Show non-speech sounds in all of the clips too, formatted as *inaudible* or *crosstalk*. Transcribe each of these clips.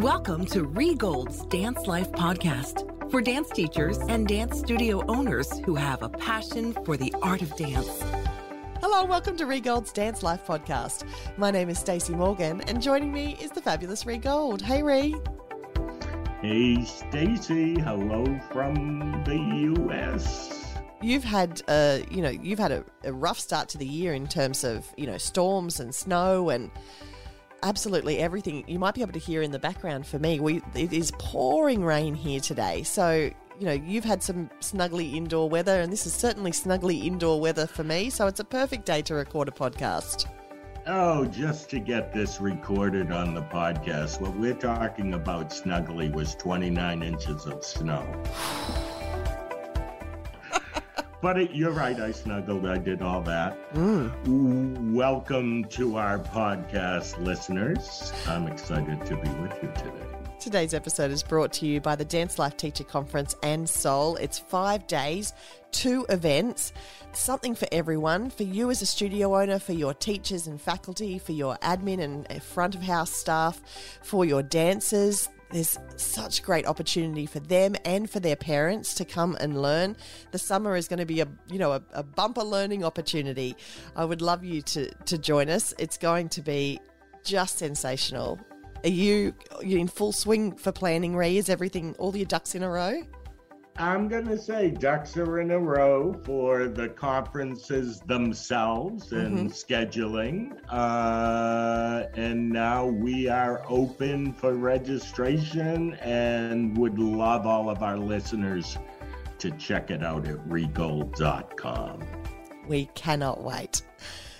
Welcome to Rhee Gold's Dance Life podcast for dance teachers and dance studio owners who have a passion for the art of dance. Hello, welcome to Rhee Gold's Dance Life podcast. My name is Stacey Morgan, and joining me is the fabulous Rhee Gold. Hey, Rhee. Hey, Stacey. Hello from the U.S. You've had, a, you know, you've had a, a rough start to the year in terms of, you know, storms and snow and absolutely everything. You might be able to hear in the background for me. We it is pouring rain here today, so you know you've had some snuggly indoor weather, and this is certainly snuggly indoor weather for me. So it's a perfect day to record a podcast. Oh, just to get this recorded on the podcast, what we're talking about snuggly was 29 inches of snow. But it, you're right, I snuggled, I did all that. Mm. Welcome to our podcast, listeners. I'm excited to be with you today. Today's episode is brought to you by the Dance Life Teacher Conference and Soul. It's five days, two events, something for everyone for you as a studio owner, for your teachers and faculty, for your admin and front of house staff, for your dancers there's such great opportunity for them and for their parents to come and learn. The summer is going to be a you know a, a bumper learning opportunity. I would love you to to join us. It's going to be just sensational. Are you, you in full swing for planning, Rhee? Is everything all your ducks in a row? I'm going to say ducks are in a row for the conferences themselves and mm-hmm. scheduling. Uh, and now we are open for registration and would love all of our listeners to check it out at rheegold.com. We cannot wait.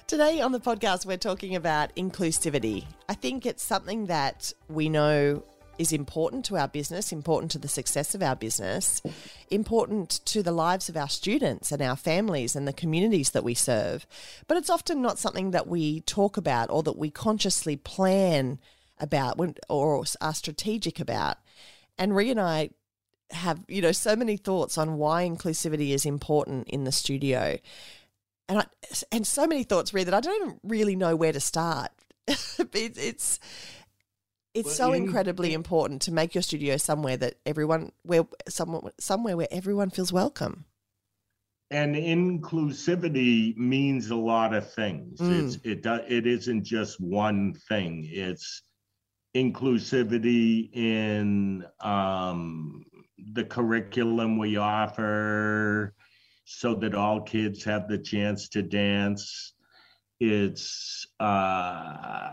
Today on the podcast, we're talking about inclusivity. I think it's something that we know is important to our business, important to the success of our business, important to the lives of our students and our families and the communities that we serve. But it's often not something that we talk about or that we consciously plan about or are strategic about. And Rhee and I have, you know, so many thoughts on why inclusivity is important in the studio. And I, and so many thoughts, Rhee, that I don't even really know where to start. *laughs* it's it's well, so in, incredibly important to make your studio somewhere that everyone where somewhere somewhere where everyone feels welcome. And inclusivity means a lot of things. Mm. It's it does it isn't just one thing. It's inclusivity in um, the curriculum we offer so that all kids have the chance to dance. It's uh,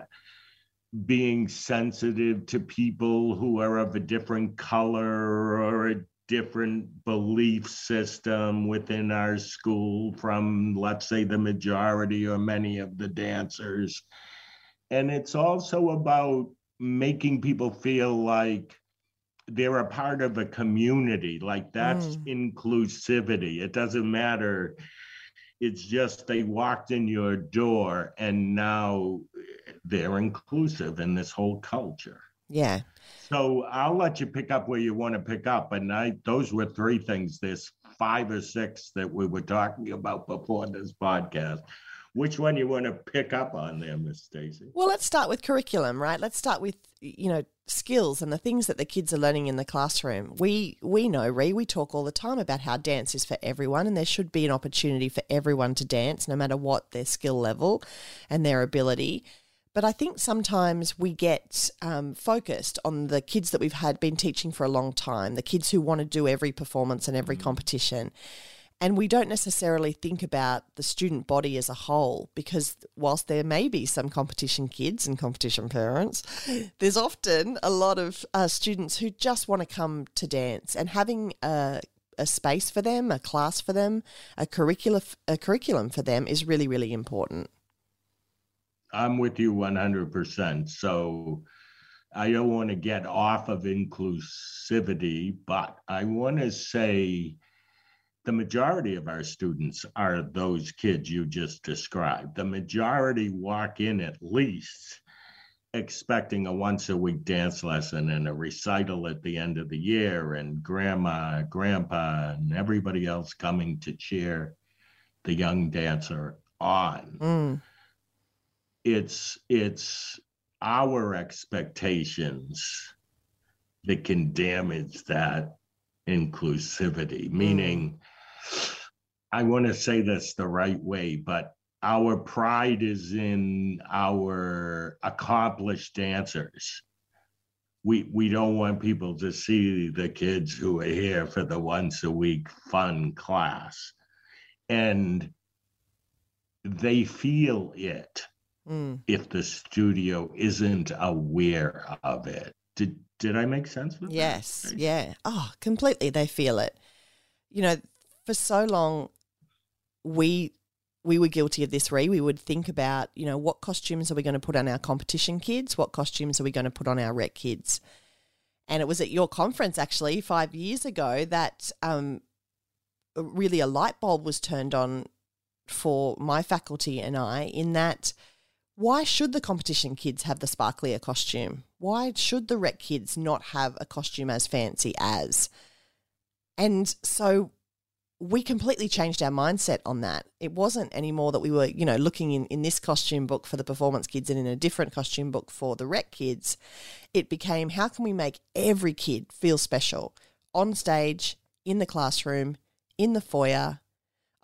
being sensitive to people who are of a different color or a different belief system within our school from, let's say, the majority or many of the dancers. And it's also about making people feel like they're a part of a community, like that's mm. inclusivity. It doesn't matter. It's just they walked in your door and now they're inclusive in this whole culture. Yeah. So I'll let you pick up where you want to pick up. And I those were three things. There's five or six that we were talking about before this podcast. Which one you want to pick up on there, Miss Stacy? Well, let's start with curriculum, right? Let's start with you know skills and the things that the kids are learning in the classroom. We we know, Rhee, we talk all the time about how dance is for everyone, and there should be an opportunity for everyone to dance, no matter what their skill level and their ability. But I think sometimes we get um, focused on the kids that we've had been teaching for a long time, the kids who want to do every performance and every mm. competition. And we don't necessarily think about the student body as a whole because, whilst there may be some competition kids and competition parents, *laughs* there's often a lot of uh, students who just want to come to dance and having a, a space for them, a class for them, a curriculum, a curriculum for them is really, really important. I'm with you 100%. So I don't want to get off of inclusivity, but I want to say the majority of our students are those kids you just described. The majority walk in at least expecting a once a week dance lesson and a recital at the end of the year, and grandma, grandpa, and everybody else coming to cheer the young dancer on. Mm it's it's our expectations that can damage that inclusivity, mm. meaning, I want to say this the right way, but our pride is in our accomplished dancers. We, we don't want people to see the kids who are here for the once a week fun class. And they feel it Mm. if the studio isn't aware of it. Did did I make sense with Yes, that? yeah. Oh, completely. They feel it. You know, for so long, we we were guilty of this. Rhee, we would think about, you know, what costumes are we going to put on our competition kids? What costumes are we going to put on our rec kids? And it was at your conference actually five years ago that um, really a light bulb was turned on for my faculty and I in that why should the competition kids have the sparklier costume? Why should the rec kids not have a costume as fancy as? And so we completely changed our mindset on that. It wasn't anymore that we were, you know, looking in, in this costume book for the performance kids and in a different costume book for the rec kids. It became how can we make every kid feel special on stage, in the classroom, in the foyer,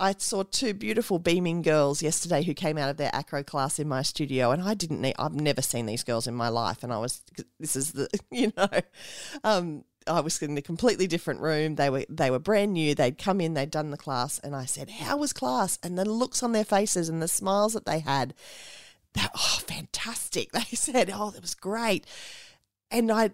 I saw two beautiful beaming girls yesterday who came out of their acro class in my studio, and I didn't need. I've never seen these girls in my life, and I was. This is the *laughs* you know, um, I was in a completely different room. They were they were brand new. They'd come in, they'd done the class, and I said, "How was class?" And the looks on their faces and the smiles that they had, that oh, fantastic! *laughs* They said, "Oh, that was great," and I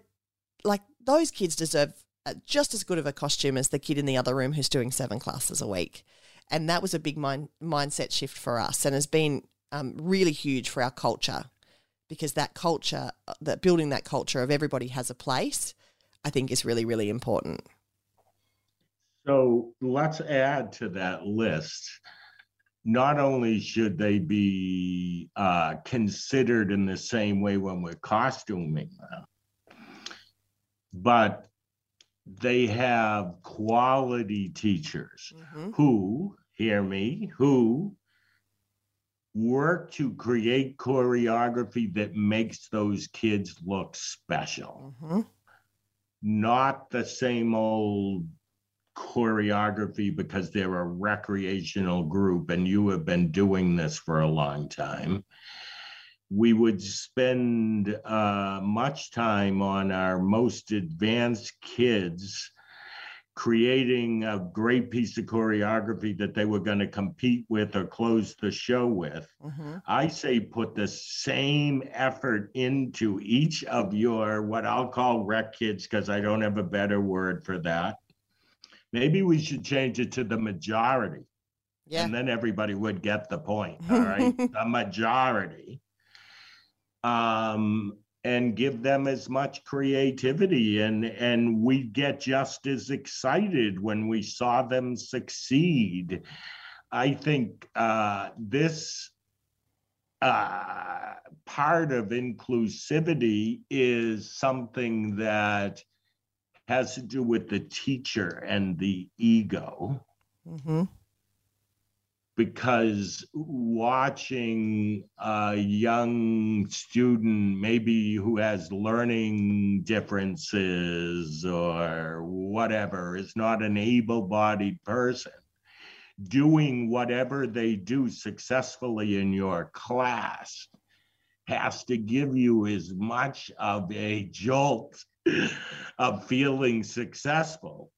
like those kids deserve uh, just as good of a costume as the kid in the other room who's doing seven classes a week and that was a big mind, mindset shift for us and has been um, really huge for our culture because that culture that building that culture of everybody has a place i think is really really important So let's add to that list. Not only should they be uh, considered in the same way when we're costuming them, but they have quality teachers mm-hmm. who, hear me, who work to create choreography that makes those kids look special, Mm-hmm. not the same old choreography because they're a recreational group and you have been doing this for a long time. We would spend uh, much time on our most advanced kids creating a great piece of choreography that they were going to compete with or close the show with. Mm-hmm. I say put the same effort into each of your what I'll call rec kids because I don't have a better word for that. Maybe we should change it to the majority, yeah and then everybody would get the point. *laughs* All right, the majority, um, and give them as much creativity, and and we get just as excited when we saw them succeed. I think uh, this uh, part of inclusivity is something that has to do with the teacher and the ego mm-hmm. Because watching a young student maybe who has learning differences or whatever is not an able-bodied person doing whatever they do successfully in your class has to give you as much of a jolt of feeling successful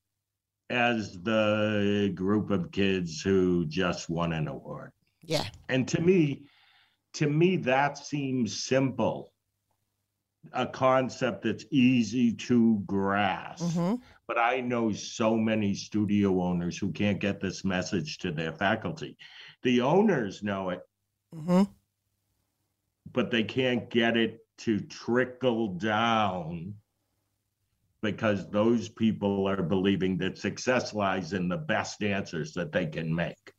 as the group of kids who just won an award. yeah And to me, to me, that seems simple, a concept that's easy to grasp. mm-hmm. But I know so many studio owners who can't get this message to their faculty. The owners know it, Mm-hmm. but they can't get it to trickle down because those people are believing that success lies in the best answers that they can make.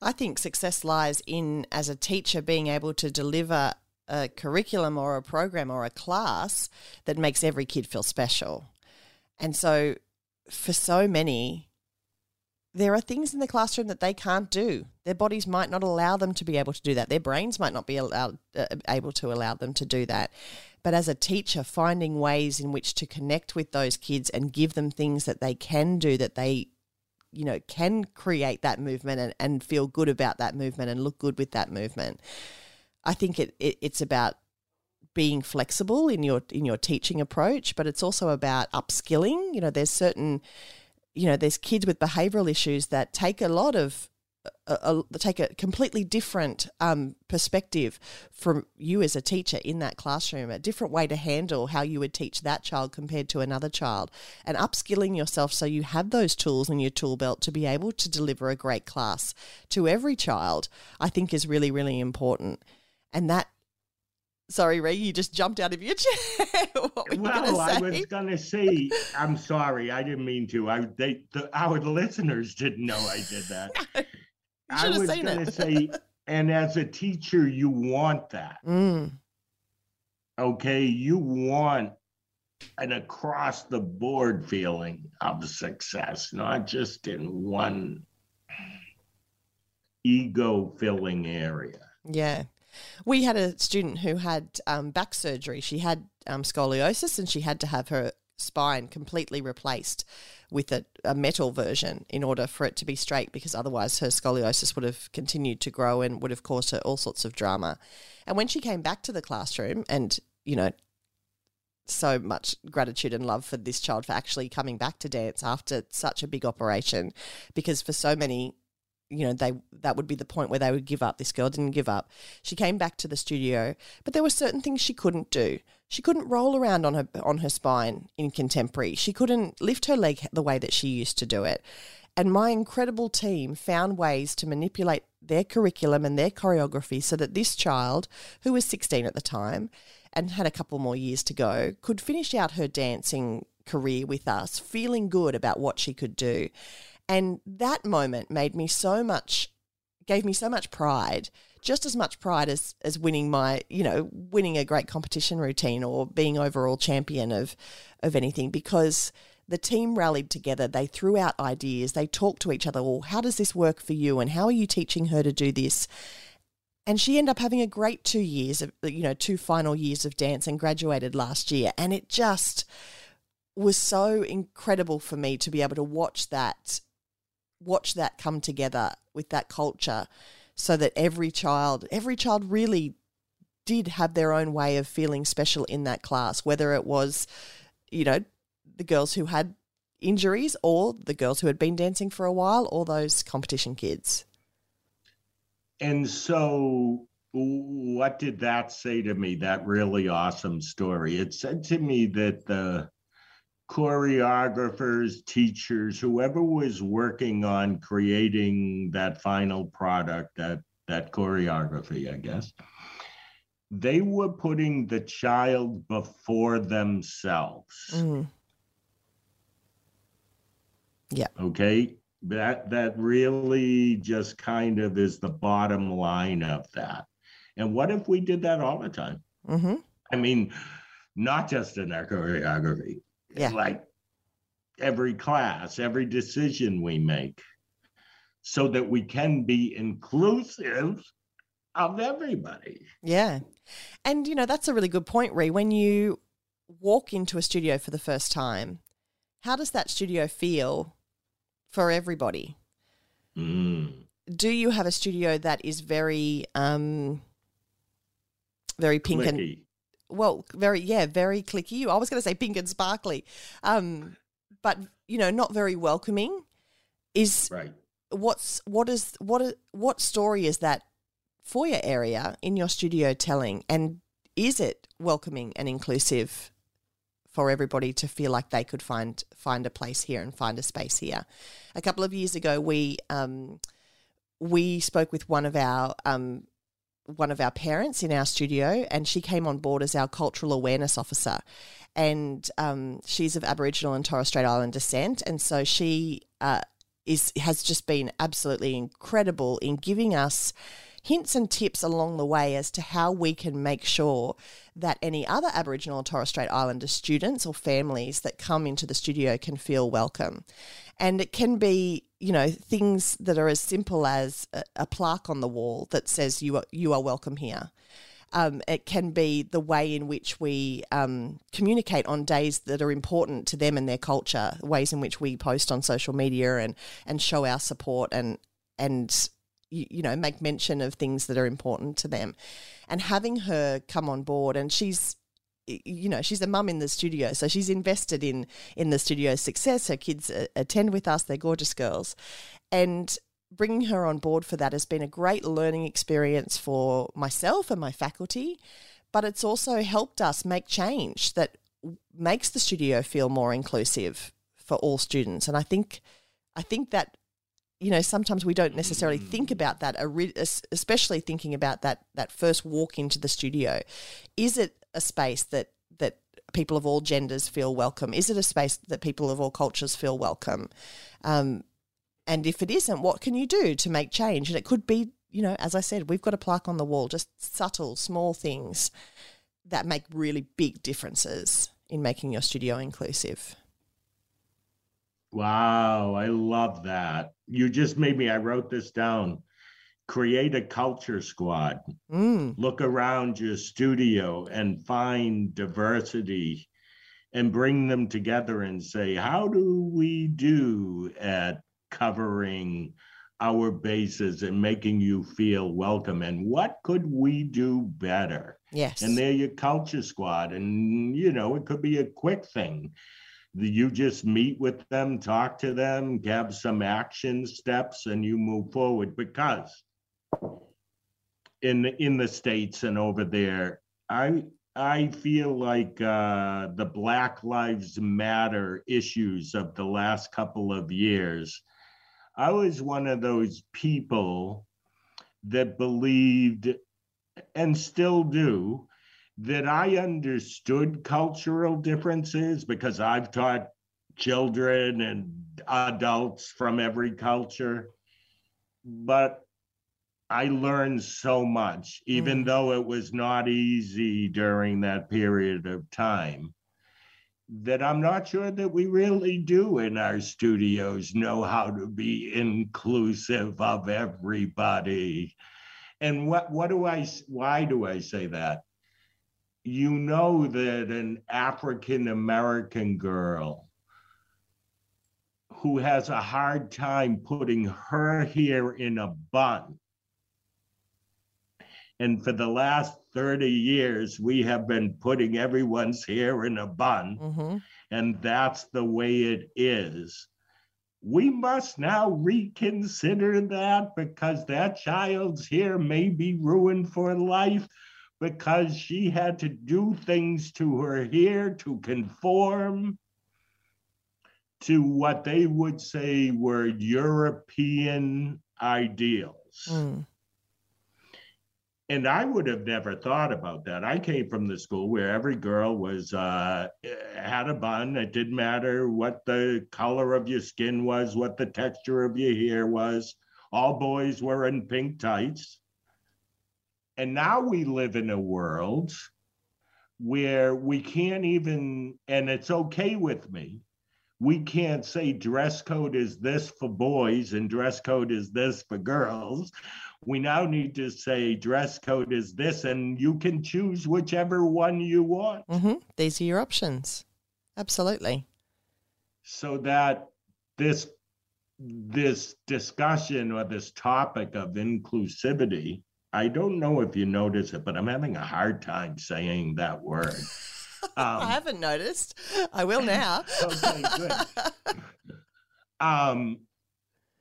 I think success lies in, as a teacher, being able to deliver a curriculum or a program or a class that makes every kid feel special. And so, for so many, there are things in the classroom that they can't do. Their bodies might not allow them to be able to do that. Their brains might not be allowed, uh, able to allow them to do that. But as a teacher, finding ways in which to connect with those kids and give them things that they can do, that they, you know, can create that movement and, and feel good about that movement and look good with that movement. I think it, it it's about being flexible in your in your teaching approach, but it's also about upskilling. You know, there's certain you know, there's kids with behavioural issues that take a lot of a, a, take a completely different um, perspective from you as a teacher in that classroom, a different way to handle how you would teach that child compared to another child, and upskilling yourself so you have those tools in your tool belt to be able to deliver a great class to every child, I think is really, really important. And that Sorry, Rhee, you just jumped out of your *laughs* chair. well, I was going to say, I'm sorry, I didn't mean to. I they the, our listeners didn't know I did that. *laughs* I was going to say, and as a teacher, you want that. Mm. Okay, you want an across the board feeling of success, not just in one ego filling area. Yeah. We had a student who had um, back surgery. She had um, scoliosis and she had to have her spine completely replaced with a, a, metal version in order for it to be straight because otherwise her scoliosis would have continued to grow and would have caused her all sorts of drama. And when she came back to the classroom and, you know, so much gratitude and love for this child for actually coming back to dance after such a big operation because for so many you know they that would be the point where they would give up. This girl didn't give up. She came back to the studio but there were certain things she couldn't do. She couldn't roll around on her on her spine in contemporary. She couldn't lift her leg the way that she used to do it. And my incredible team found ways to manipulate their curriculum and their choreography so that this child who was 16 at the time and had a couple more years to go could finish out her dancing career with us feeling good about what she could do and that moment made me so much, gave me so much pride, just as much pride as, as winning my, you know, winning a great competition routine or being overall champion of, of anything because the team rallied together. They threw out ideas. They talked to each other. Well, how does this work for you? And how are you teaching her to do this? And she ended up having a great two years of, you know, two final years of dance and graduated last year. And it just was so incredible for me to be able to watch that watch that come together with that culture so that every child every child really did have their own way of feeling special in that class whether it was you know the girls who had injuries or the girls who had been dancing for a while or those competition kids. And so what did that say to me? That really awesome story. It said to me that the choreographers, teachers, whoever was working on creating that final product, that that choreography, I guess, they were putting the child before themselves. Mm. Yeah. Okay. That that really just kind of is the bottom line of that. And what if we did that all the time? Mm-hmm. I mean, not just in our choreography, yeah. like every class, every decision we make, so that we can be inclusive of everybody. Yeah. And, you know, that's a really good point, Rhee. When you walk into a studio for the first time, how does that studio feel for everybody? Mm. Do you have a studio that is very, um, very pink Clicky. and well, very yeah, very clicky. I was going to say pink and sparkly, um, but you know, not very welcoming. Is right. What's what is what what story is that foyer area in your studio telling, and is it welcoming and inclusive for everybody to feel like they could find find a place here and find a space here? A couple of years ago, we um, we spoke with one of our um, one of our parents in our studio, and she came on board as our cultural awareness officer. And um, she's of Aboriginal and Torres Strait Island descent, and so she uh, is has just been absolutely incredible in giving us hints and tips along the way as to how we can make sure that any other Aboriginal and Torres Strait Islander students or families that come into the studio can feel welcome. And it can be, you know, things that are as simple as a, a plaque on the wall that says you are, you are welcome here. Um, it can be the way in which we um, communicate on days that are important to them and their culture, ways in which we post on social media and, and show our support and and you, you know make mention of things that are important to them. And having her come on board, and she's you know she's a mum in the studio so she's invested in in the studio's success. Her kids uh, attend with us. They're gorgeous girls. And bringing her on board for that has been a great learning experience for myself and my faculty but it's also helped us make change that makes the studio feel more inclusive for all students. And i think i think that you know sometimes we don't necessarily think about that especially thinking about that that first walk into the studio. Is it a space that that people of all genders feel welcome? Is it a space that people of all cultures feel welcome? Um, and if it isn't what can you do to make change? And it could be you know as i said we've got a plaque on the wall just subtle small things that make really big differences in making your studio inclusive Wow, I love that. You just made me, I wrote this down. Create a culture squad. Mm. Look around your studio and find diversity and bring them together and say, how do we do at covering our bases and making you feel welcome? And what could we do better? Yes. And they're your culture squad. And, you know, it could be a quick thing you just meet with them, talk to them, have some action steps, and you move forward. Because in in the states and over there, I I feel like uh, the Black Lives Matter issues of the last couple of years. I was one of those people that believed and still do that I understood cultural differences because I've taught children and adults from every culture. But I learned so much, even mm. though it was not easy during that period of time, that I'm not sure that we really do in our studios know how to be inclusive of everybody. And what, what do I, why do I say that? You know that an African American girl who has a hard time putting her hair in a bun. And for the last 30 years, we have been putting everyone's hair in a bun. Mm-hmm. And that's the way it is. We must now reconsider that because that child's hair may be ruined for life because she had to do things to her hair to conform to what they would say were European ideals. Mm. And I would have never thought about that. I came from the school where every girl was uh, had a bun. It didn't matter what the color of your skin was, what the texture of your hair was. All boys were in pink tights. And now we live in a world where we can't even, and it's okay with me, we can't say dress code is this for boys and dress code is this for girls. We now need to say dress code is this, and you can choose whichever one you want. Mm-hmm. These are your options. Absolutely. So that this this discussion or this topic of inclusivity I don't know if you notice it, but I'm having a hard time saying that word. *laughs* Um, I haven't noticed. I will *laughs* now. okay, good. *laughs* um,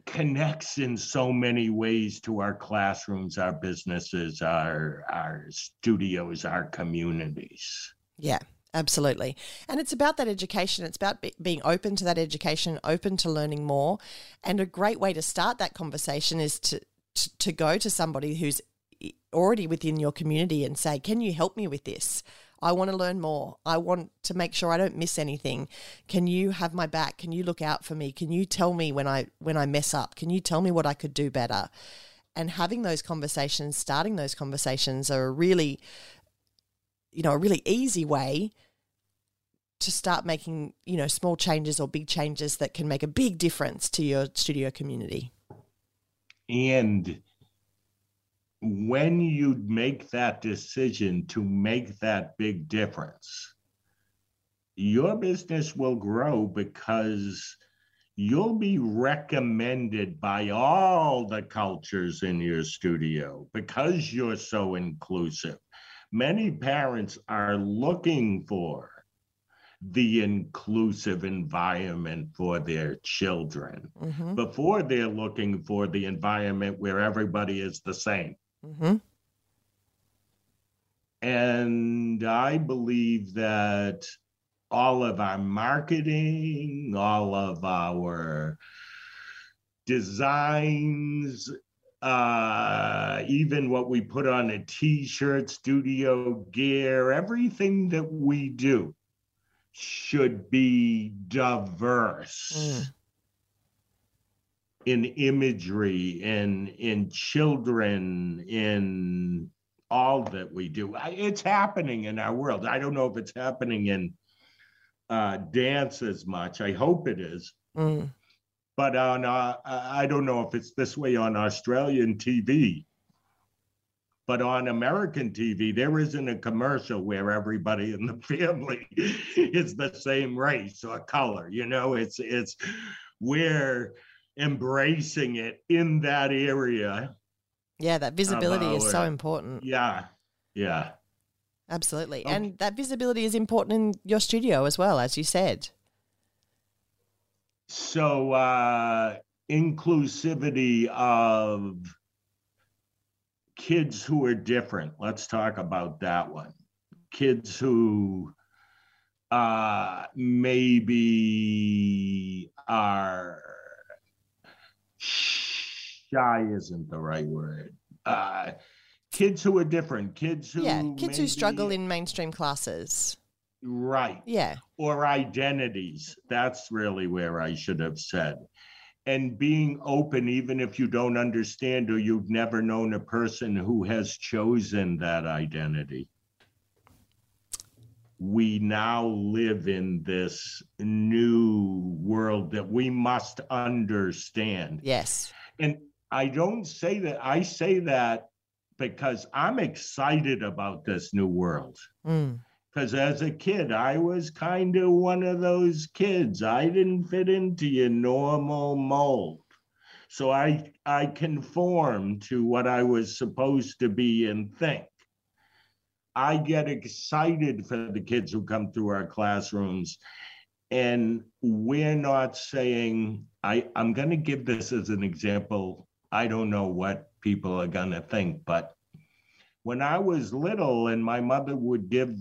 connects in so many ways to our classrooms, our businesses, our our studios, our communities. Yeah, absolutely. And it's about that education. It's about be- being open to that education, open to learning more. And a great way to start that conversation is to to, to go to somebody who's already within your community and say, Can you help me with this? I want to learn more. I want to make sure I don't miss anything. Can you have my back? Can you look out for me? Can you tell me when I when I mess up? Can you tell me what I could do better? and having those conversations, starting those conversations are a really, you know, a really easy way to start making, you know, small changes or big changes that can make a big difference to your studio community. And when you make that decision to make that big difference, your business will grow because you'll be recommended by all the cultures in your studio because you're so inclusive. Many parents are looking for the inclusive environment for their children Mm-hmm. before they're looking for the environment where everybody is the same. Mm-hmm. And I believe that all of our marketing, all of our designs, uh, even what we put on a t shirt, studio gear, everything that we do should be diverse Mm. In imagery, in in children, in all that we do. It's happening in our world. I don't know if it's happening in uh, dance as much. I hope it is, Mm. but on uh, I don't know if it's this way on Australian TV. But on American TV, there isn't a commercial where everybody in the *laughs* family is the same race or color. You know, it's it's we're embracing it in that area. Yeah, that visibility is so important. Yeah, yeah. Absolutely. Okay. And that visibility is important in your studio as well, as you said. So uh, inclusivity of kids who are different. Let's talk about that one. Kids who uh, maybe are shy isn't the right word. Uh, kids who are different. Kids who yeah, kids who struggle maybe- in mainstream classes. right Yeah. or identities. That's really where I should have said. And being open, even if you don't understand or you've never known a person who has chosen that identity. We now live in this new world that we must understand. Yes. And I don't say that, I say that because I'm excited about this new world Mm. because as a kid, I was kind of one of those kids. I didn't fit into your normal mold. So I I conformed to what I was supposed to be and think. I get excited for the kids who come through our classrooms. And we're not saying, I, I'm going to give this as an example. I don't know what people are going to think, but when I was little and my mother would give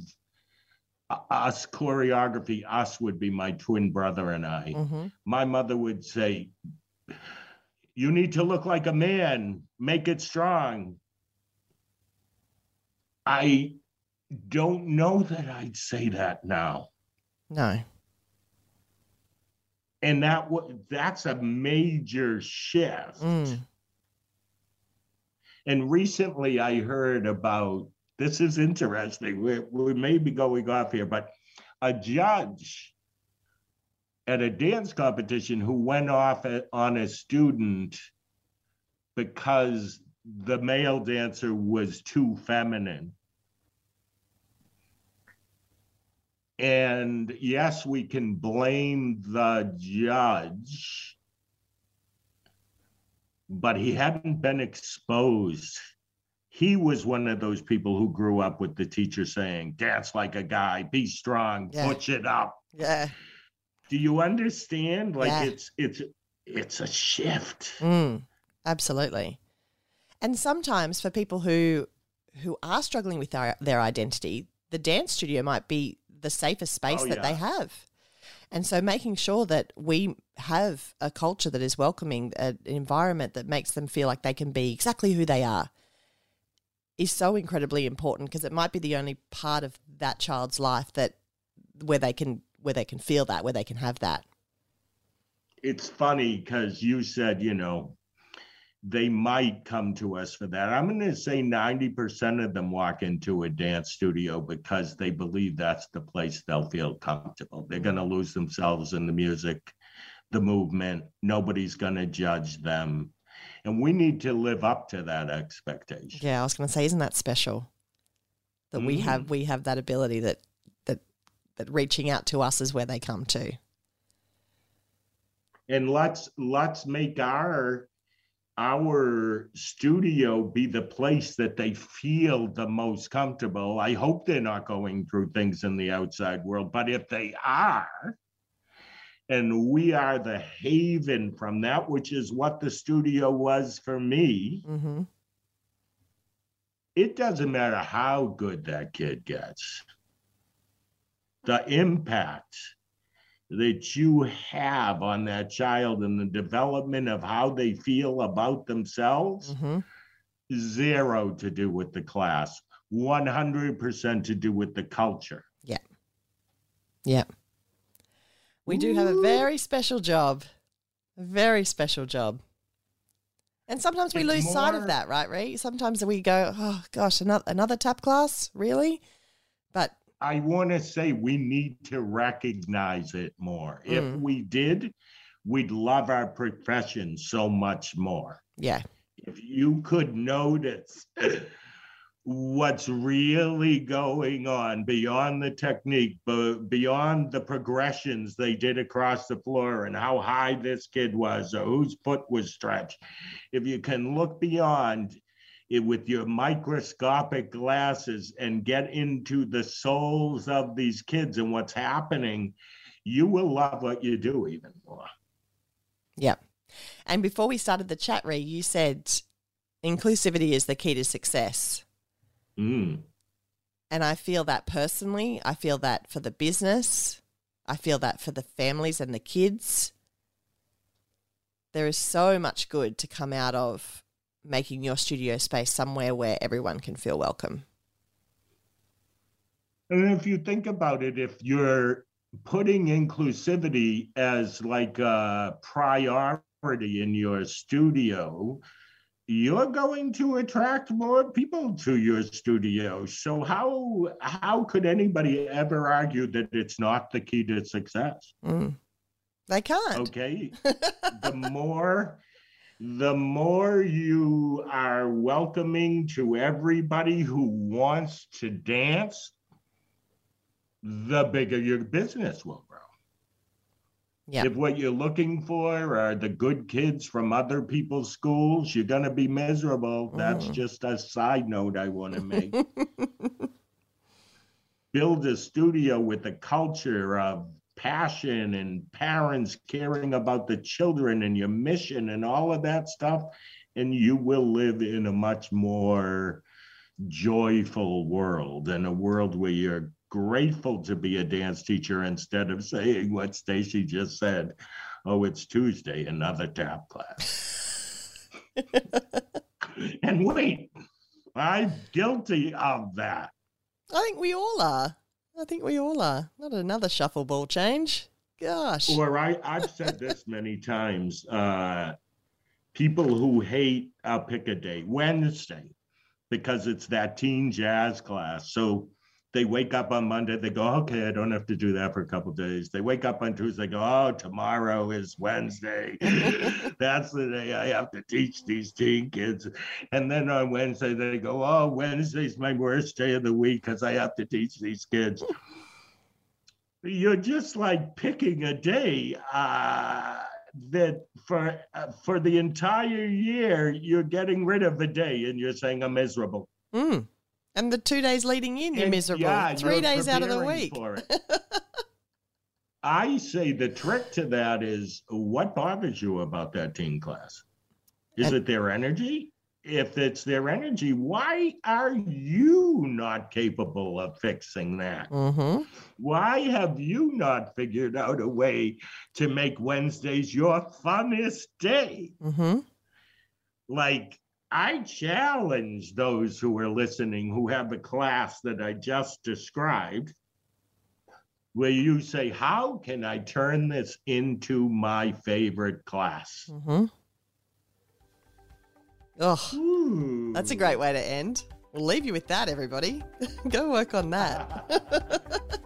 us choreography, us would be my twin brother and I. hmm My mother would say, You need to look like a man, make it strong. I don't know that I'd say that now. No. And that that's a major shift. Mm. And recently I heard about this is interesting. We, we may be going off here, but a judge at a dance competition who went off at, on a student because the male dancer was too feminine. And yes, we can blame the judge, but he hadn't been exposed. He was one of those people who grew up with the teacher saying, dance like a guy, be strong, Yeah. push it up. Yeah. Do you understand? Like Yeah. it's it's it's a shift. Mm. Absolutely. And sometimes for people who who are struggling with their, their identity, the dance studio might be the safest space Oh, that they have. And so making sure that we have a culture that is welcoming, an environment that makes them feel like they can be exactly who they are is so incredibly important because it might be the only part of that child's life that where they can where they can feel that, where they can have that. It's funny because you said, you know, they might come to us for that. I'm going to say 90% of them walk into a dance studio because they believe that's the place they'll feel comfortable. They're going to lose themselves in the music, the movement. Nobody's going to judge them. And we need to live up to that expectation. Yeah, I was going to say, isn't that special? That we have Mm. we have that ability that that that reaching out to us is where they come to. and let's let's make our our studio be the place that they feel the most comfortable i hope they're not going through things in the outside world but if they are and we are the haven from that which is what the studio was for me Mm-hmm. it doesn't matter how good that kid gets the impact that you have on that child and the development of how they feel about themselves Mm-hmm. zero to do with the class 100% to do with the culture Yeah. Yeah. We do have a very special job. A very special job. And sometimes we It's lose sight of that, right, Rhee? Sometimes we go, oh gosh, another another tap class? Really? I want to say we need to recognize it more if Mm. we did we'd love our profession so much more yeah. if you could notice *coughs* what's really going on beyond the technique, but beyond the progressions they did across the floor and how high this kid was or whose foot was stretched, if you can look beyond it with your microscopic glasses and get into the souls of these kids and what's happening, you will love what you do even more. Yeah. And before we started the chat, Rhee, you said inclusivity is the key to success. Mm. And I feel that personally. I feel that for the business. I feel that for the families and the kids. There is so much good to come out of making your studio space somewhere where everyone can feel welcome. And if you think about it, if you're putting inclusivity as like a priority in your studio, you're going to attract more people to your studio. So how how could anybody ever argue that it's not the key to success? Mm. They can't. Okay. *laughs* the more the more you are welcoming to everybody who wants to dance, the bigger your business will grow. Yeah. If what you're looking for are the good kids from other people's schools, you're going to be miserable. That's Mhm. just a side note I want to make. *laughs* Build a studio with a culture of passion and parents caring about the children and your mission and all of that stuff, and you will live in a much more joyful world and a world where you're grateful to be a dance teacher instead of saying what Stacy just said. Oh, it's Tuesday, another tap class. *laughs* and wait, I'm guilty of that. I think we all are. I think we all are. Not another shuffle ball change. Gosh. Or I, I've said this many times. Uh, people who hate, I'll pick a day, Wednesday, because it's that teen jazz class. So they wake up on Monday, they go, okay, I don't have to do that for a couple days. They wake up on Tuesday, they go, oh, tomorrow is Wednesday. *laughs* That's the day I have to teach these teen kids. And then on Wednesday, they go, oh, Wednesday's my worst day of the week because I have to teach these kids. You're just like picking a day uh, that for uh, for the entire year you're getting rid of a day, and you're saying I'm miserable. Mm. And the two days leading in, you're And, miserable. yeah, Three you're days out of the week. *laughs* I say the trick to that is what bothers you about that team class? Is And- it their energy? If it's their energy, why are you not capable of fixing that? Mm-hmm. Why have you not figured out a way to make Wednesdays your funnest day? Mm-hmm. Like, I challenge those who are listening who have the class that I just described, where you say, How can I turn this into my favorite class? Mm-hmm. Oh, that's a great way to end. We'll leave you with that, everybody. *laughs* Go work on that. *laughs*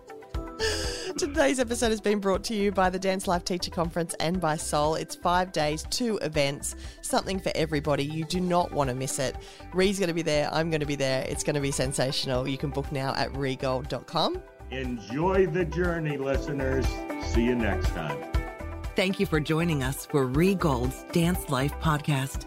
Today's episode has been brought to you by the Dance Life Teacher Conference and by Soul. It's five days, two events, something for everybody. You do not want to miss it. Rhee's going to be there. I'm going to be there. It's going to be sensational. You can book now at rheegold.com. Enjoy the journey, listeners. See you next time. Thank you for joining us for Rhee Gold's Dance Life podcast.